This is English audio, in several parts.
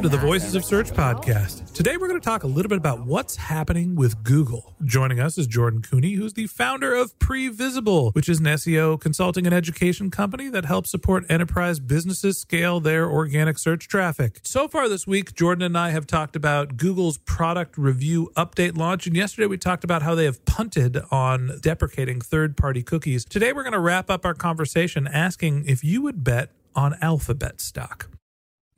Welcome to the Voices of Search podcast. Today we're going to talk a little bit about what's happening with Google. Joining us is Jordan Koene, who's the founder of Previsible, which is an SEO consulting and education company that helps support enterprise businesses scale their organic search traffic. So far this week, Jordan and I have talked about Google's product review update launch, and yesterday we talked about how they have punted on deprecating third-party cookies. Today we're going to wrap up our conversation asking if you would bet on Alphabet stock.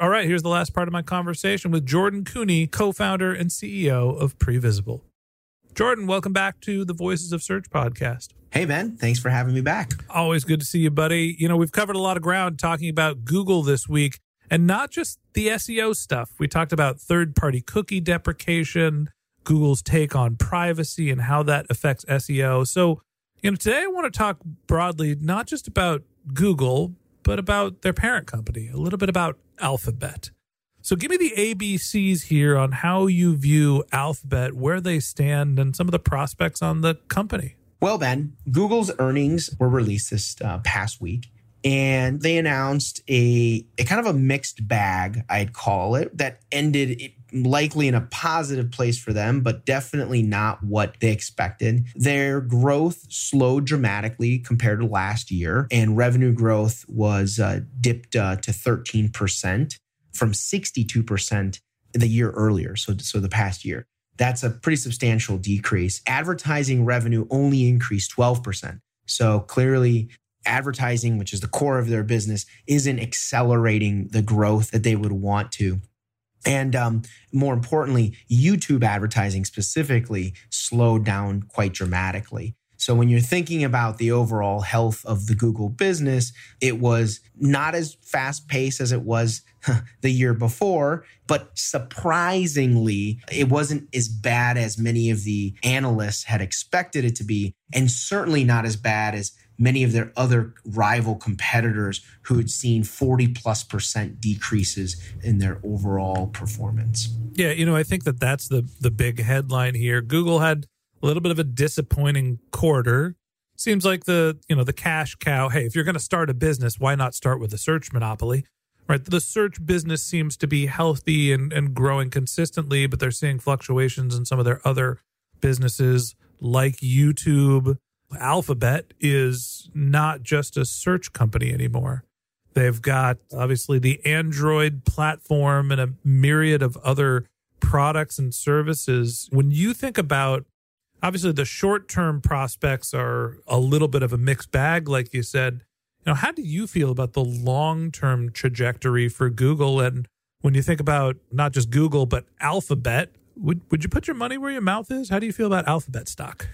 All right, here's the last part of my conversation with Jordan Koene, co-founder and CEO of Previsible. Jordan, welcome back to the Voices of Search podcast. Hey, Ben. Thanks for having me back. Always good to see you, buddy. You know, we've covered a lot of ground talking about Google this week and not just the SEO stuff. We talked about third party cookie deprecation, Google's take on privacy and how that affects SEO. So, you know, today I want to talk broadly, not just about Google, but about their parent company, a little bit about Alphabet. So, give me the ABCs here on how you view Alphabet, where they stand, and some of the prospects on the company. Well, Ben, Google's earnings were released this uh, past week, and they announced a, a kind of a mixed bag, I'd call it, that ended likely in a positive place for them, but definitely not what they expected. Their growth slowed dramatically compared to last year, and revenue growth was uh, dipped uh, to 13% from 62% the year earlier, so, so the past year. That's a pretty substantial decrease. Advertising revenue only increased 12%. So clearly, advertising, which is the core of their business, isn't accelerating the growth that they would want to. And um, more importantly, YouTube advertising specifically slowed down quite dramatically. So when you're thinking about the overall health of the Google business, it was not as fast paced as it was the year before, but surprisingly, it wasn't as bad as many of the analysts had expected it to be, and certainly not as bad as many of their other rival competitors who had seen 40 plus percent decreases in their overall performance. Yeah, you know, I think that that's the the big headline here. Google had a little bit of a disappointing quarter. seems like the you know the cash cow hey if you're going to start a business why not start with a search monopoly right the search business seems to be healthy and, and growing consistently but they're seeing fluctuations in some of their other businesses like youtube alphabet is not just a search company anymore they've got obviously the android platform and a myriad of other products and services when you think about obviously the short term prospects are a little bit of a mixed bag, like you said. You know, how do you feel about the long term trajectory for Google? And when you think about not just Google, but Alphabet, would, would you put your money where your mouth is? How do you feel about Alphabet stock?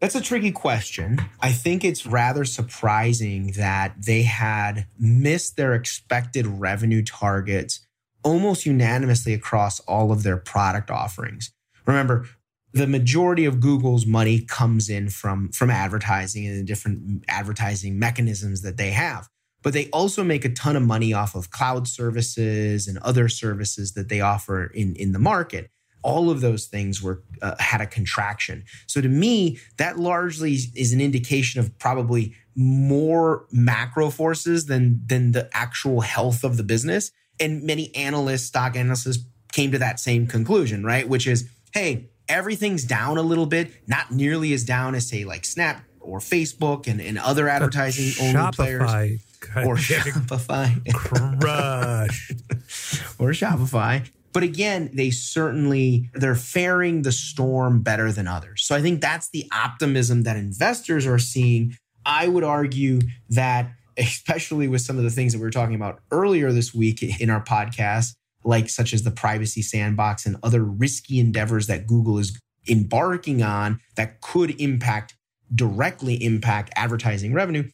That's a tricky question. I think it's rather surprising that they had missed their expected revenue targets almost unanimously across all of their product offerings. Remember, the majority of Google's money comes in from from advertising and the different advertising mechanisms that they have. But they also make a ton of money off of cloud services and other services that they offer in in the market. All of those things were uh, had a contraction. So to me, that largely is an indication of probably more macro forces than than the actual health of the business. And many analysts, stock analysts, came to that same conclusion, right? Which is, hey, everything's down a little bit, not nearly as down as say like Snap or Facebook and, and other advertising only players. or Shopify. Crush. or Shopify. But again, they certainly they're faring the storm better than others. So I think that's the optimism that investors are seeing. I would argue that especially with some of the things that we were talking about earlier this week in our podcast, like such as the privacy sandbox and other risky endeavors that Google is embarking on that could impact directly impact advertising revenue,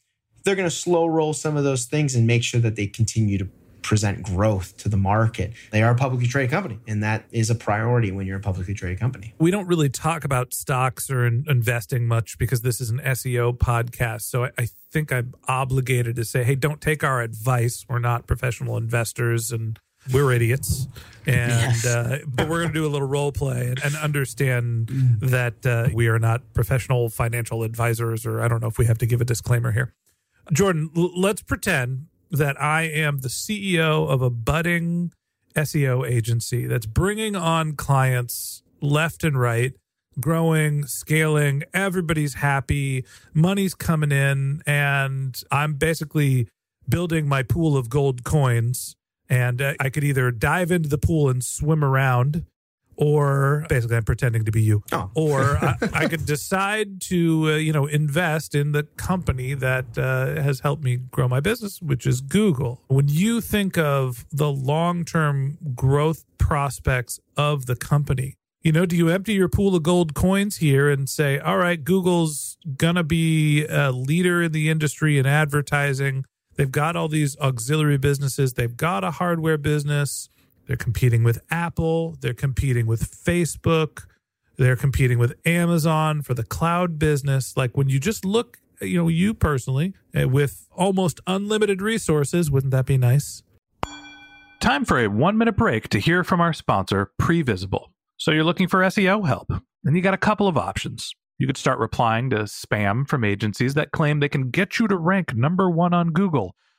they're going to slow roll some of those things and make sure that they continue to present growth to the market. They are a publicly traded company, and that is a priority when you're a publicly traded company. We don't really talk about stocks or in investing much because this is an SEO podcast. So I, I think I'm obligated to say, hey, don't take our advice. We're not professional investors and we're idiots and yes. uh, but we're going to do a little role play and, and understand mm. that uh, we are not professional financial advisors or i don't know if we have to give a disclaimer here jordan l- let's pretend that i am the ceo of a budding seo agency that's bringing on clients left and right growing scaling. Everybody's happy. Money's coming in and i'm basically building my pool of gold coins. And uh, I could either dive into the pool and swim around, or basically I'm pretending to be you, oh. or I, I, could decide to uh, you know invest in the company that uh, has helped me grow my business, which is Google. When you think of the long term growth prospects of the company. You know, do you empty your pool of gold coins here and say, all right, Google's going to be a leader in the industry in advertising They've got all these auxiliary businesses. They've got a hardware business. They're competing with Apple. They're competing with Facebook. They're competing with Amazon for the cloud business. Like when you just look, you know, you personally eh, with almost unlimited resources, wouldn't that be nice? Time for a one minute break to hear from our sponsor, Previsible. So you're looking for SEO help, and you got a couple of options. You could start replying to spam from agencies that claim they can get you to rank number one on Google.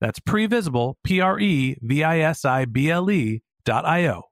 that's previsible, P R E V I S I B L E dot I O.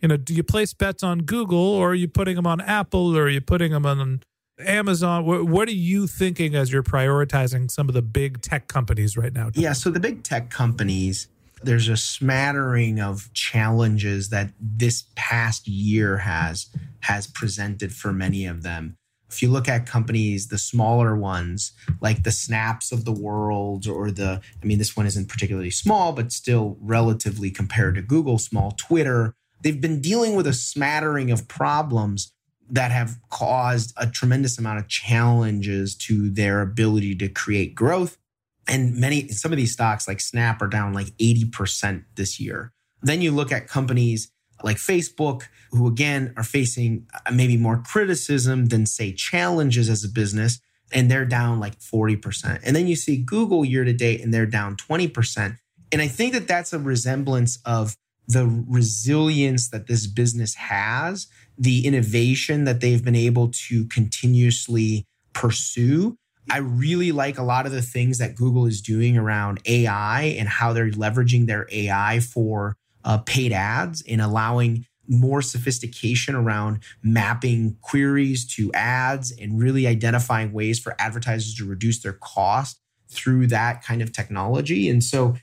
You know, do you place bets on Google or are you putting them on Apple or are you putting them on Amazon? What, what are you thinking as you're prioritizing some of the big tech companies right now? Yeah, so the big tech companies, there's a smattering of challenges that this past year has has presented for many of them if you look at companies, the smaller ones like the Snaps of the world, or the, I mean, this one isn't particularly small, but still relatively compared to Google, small Twitter, they've been dealing with a smattering of problems that have caused a tremendous amount of challenges to their ability to create growth. And many, some of these stocks like Snap are down like 80% this year. Then you look at companies like Facebook, who again are facing uh, maybe more criticism than, say, challenges as a business, and they're down like 40%. And then you see Google year to date, and they're down 20%. And I think that that's a resemblance of the resilience that this business has, the innovation that they've been able to continuously pursue. I really like a lot of the things that Google is doing around AI and how they're leveraging their AI for uh, paid ads and allowing more sophistication around mapping queries to ads and really identifying ways for advertisers to reduce their cost through that kind of technology. And so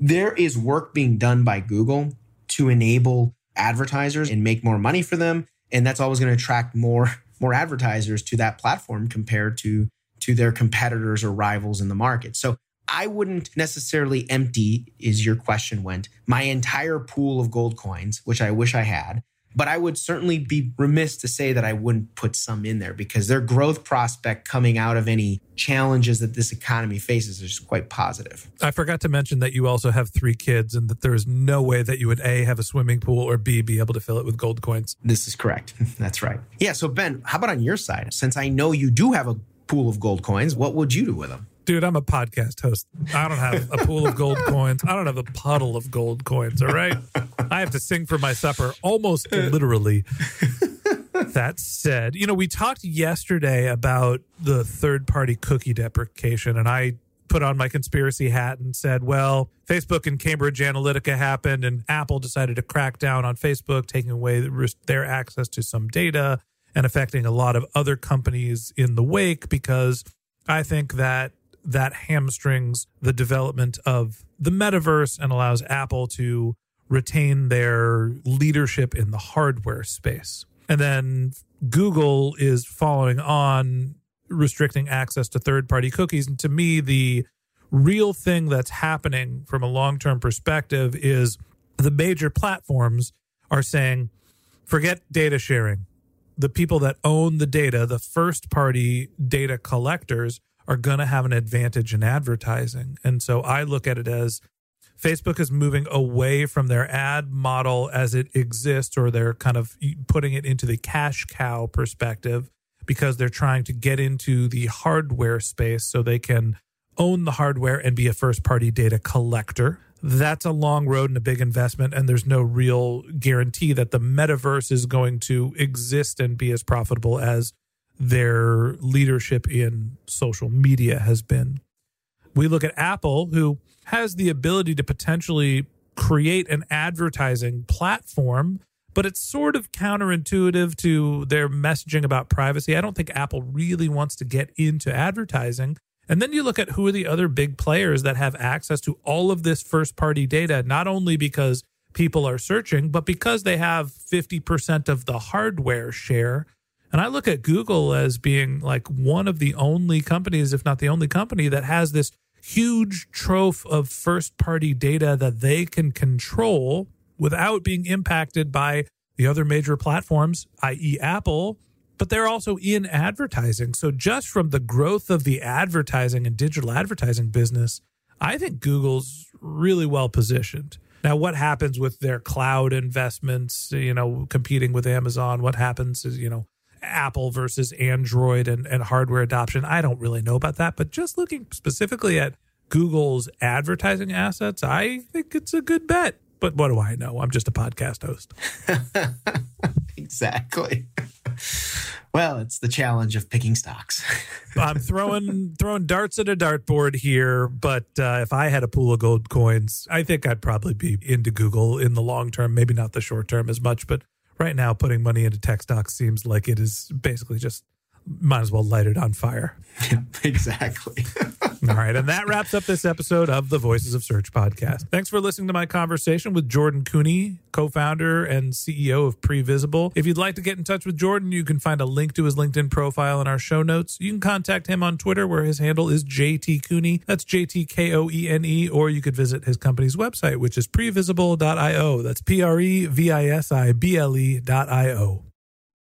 there is work being done by Google to enable advertisers and make more money for them. And that's always going to attract more, more advertisers to that platform compared to, to their competitors or rivals in the market. So I wouldn't necessarily empty, is your question went, my entire pool of gold coins, which I wish I had. But I would certainly be remiss to say that I wouldn't put some in there because their growth prospect coming out of any challenges that this economy faces is quite positive. I forgot to mention that you also have three kids and that there's no way that you would A, have a swimming pool or B, be able to fill it with gold coins. This is correct. That's right. Yeah. So, Ben, how about on your side? Since I know you do have a pool of gold coins, what would you do with them? Dude, I'm a podcast host. I don't have a pool of gold coins. I don't have a puddle of gold coins. All right. I have to sing for my supper almost literally. that said, you know, we talked yesterday about the third party cookie deprecation, and I put on my conspiracy hat and said, well, Facebook and Cambridge Analytica happened, and Apple decided to crack down on Facebook, taking away their access to some data and affecting a lot of other companies in the wake because I think that that hamstrings the development of the metaverse and allows Apple to retain their leadership in the hardware space. And then Google is following on restricting access to third party cookies. And to me, the real thing that's happening from a long term perspective is the major platforms are saying, forget data sharing. The people that own the data, the first party data collectors, are going to have an advantage in advertising. And so I look at it as Facebook is moving away from their ad model as it exists, or they're kind of putting it into the cash cow perspective because they're trying to get into the hardware space so they can own the hardware and be a first party data collector. That's a long road and a big investment, and there's no real guarantee that the metaverse is going to exist and be as profitable as their leadership in social media has been. We look at Apple, who has the ability to potentially create an advertising platform, but it's sort of counterintuitive to their messaging about privacy. I don't think Apple really wants to get into advertising. And then you look at who are the other big players that have access to all of this first party data, not only because people are searching, but because they have 50% of the hardware share and I look at Google as being like one of the only companies, if not the only company, that has this huge trove of first party data that they can control without being impacted by the other major platforms, i.e., Apple. But they're also in advertising. So, just from the growth of the advertising and digital advertising business, I think Google's really well positioned. Now, what happens with their cloud investments, you know, competing with Amazon? What happens is, you know, Apple versus Android and, and hardware adoption. I don't really know about that, but just looking specifically at Google's advertising assets, I think it's a good bet. But what do I know? I'm just a podcast host. exactly. Well, it's the challenge of picking stocks. I'm throwing throwing darts at a dartboard here, but uh, if I had a pool of gold coins, I think I'd probably be into Google in the long term, maybe not the short term as much, but right now putting money into tech stocks seems like it is basically just might as well light it on fire. Yeah, exactly. All right. And that wraps up this episode of the Voices of Search podcast. Thanks for listening to my conversation with Jordan Koene, co founder and CEO of Previsible. If you'd like to get in touch with Jordan, you can find a link to his LinkedIn profile in our show notes. You can contact him on Twitter, where his handle is JT Koene. That's J T K O E N E. Or you could visit his company's website, which is previsible.io. That's P R E V I S I B L E.io.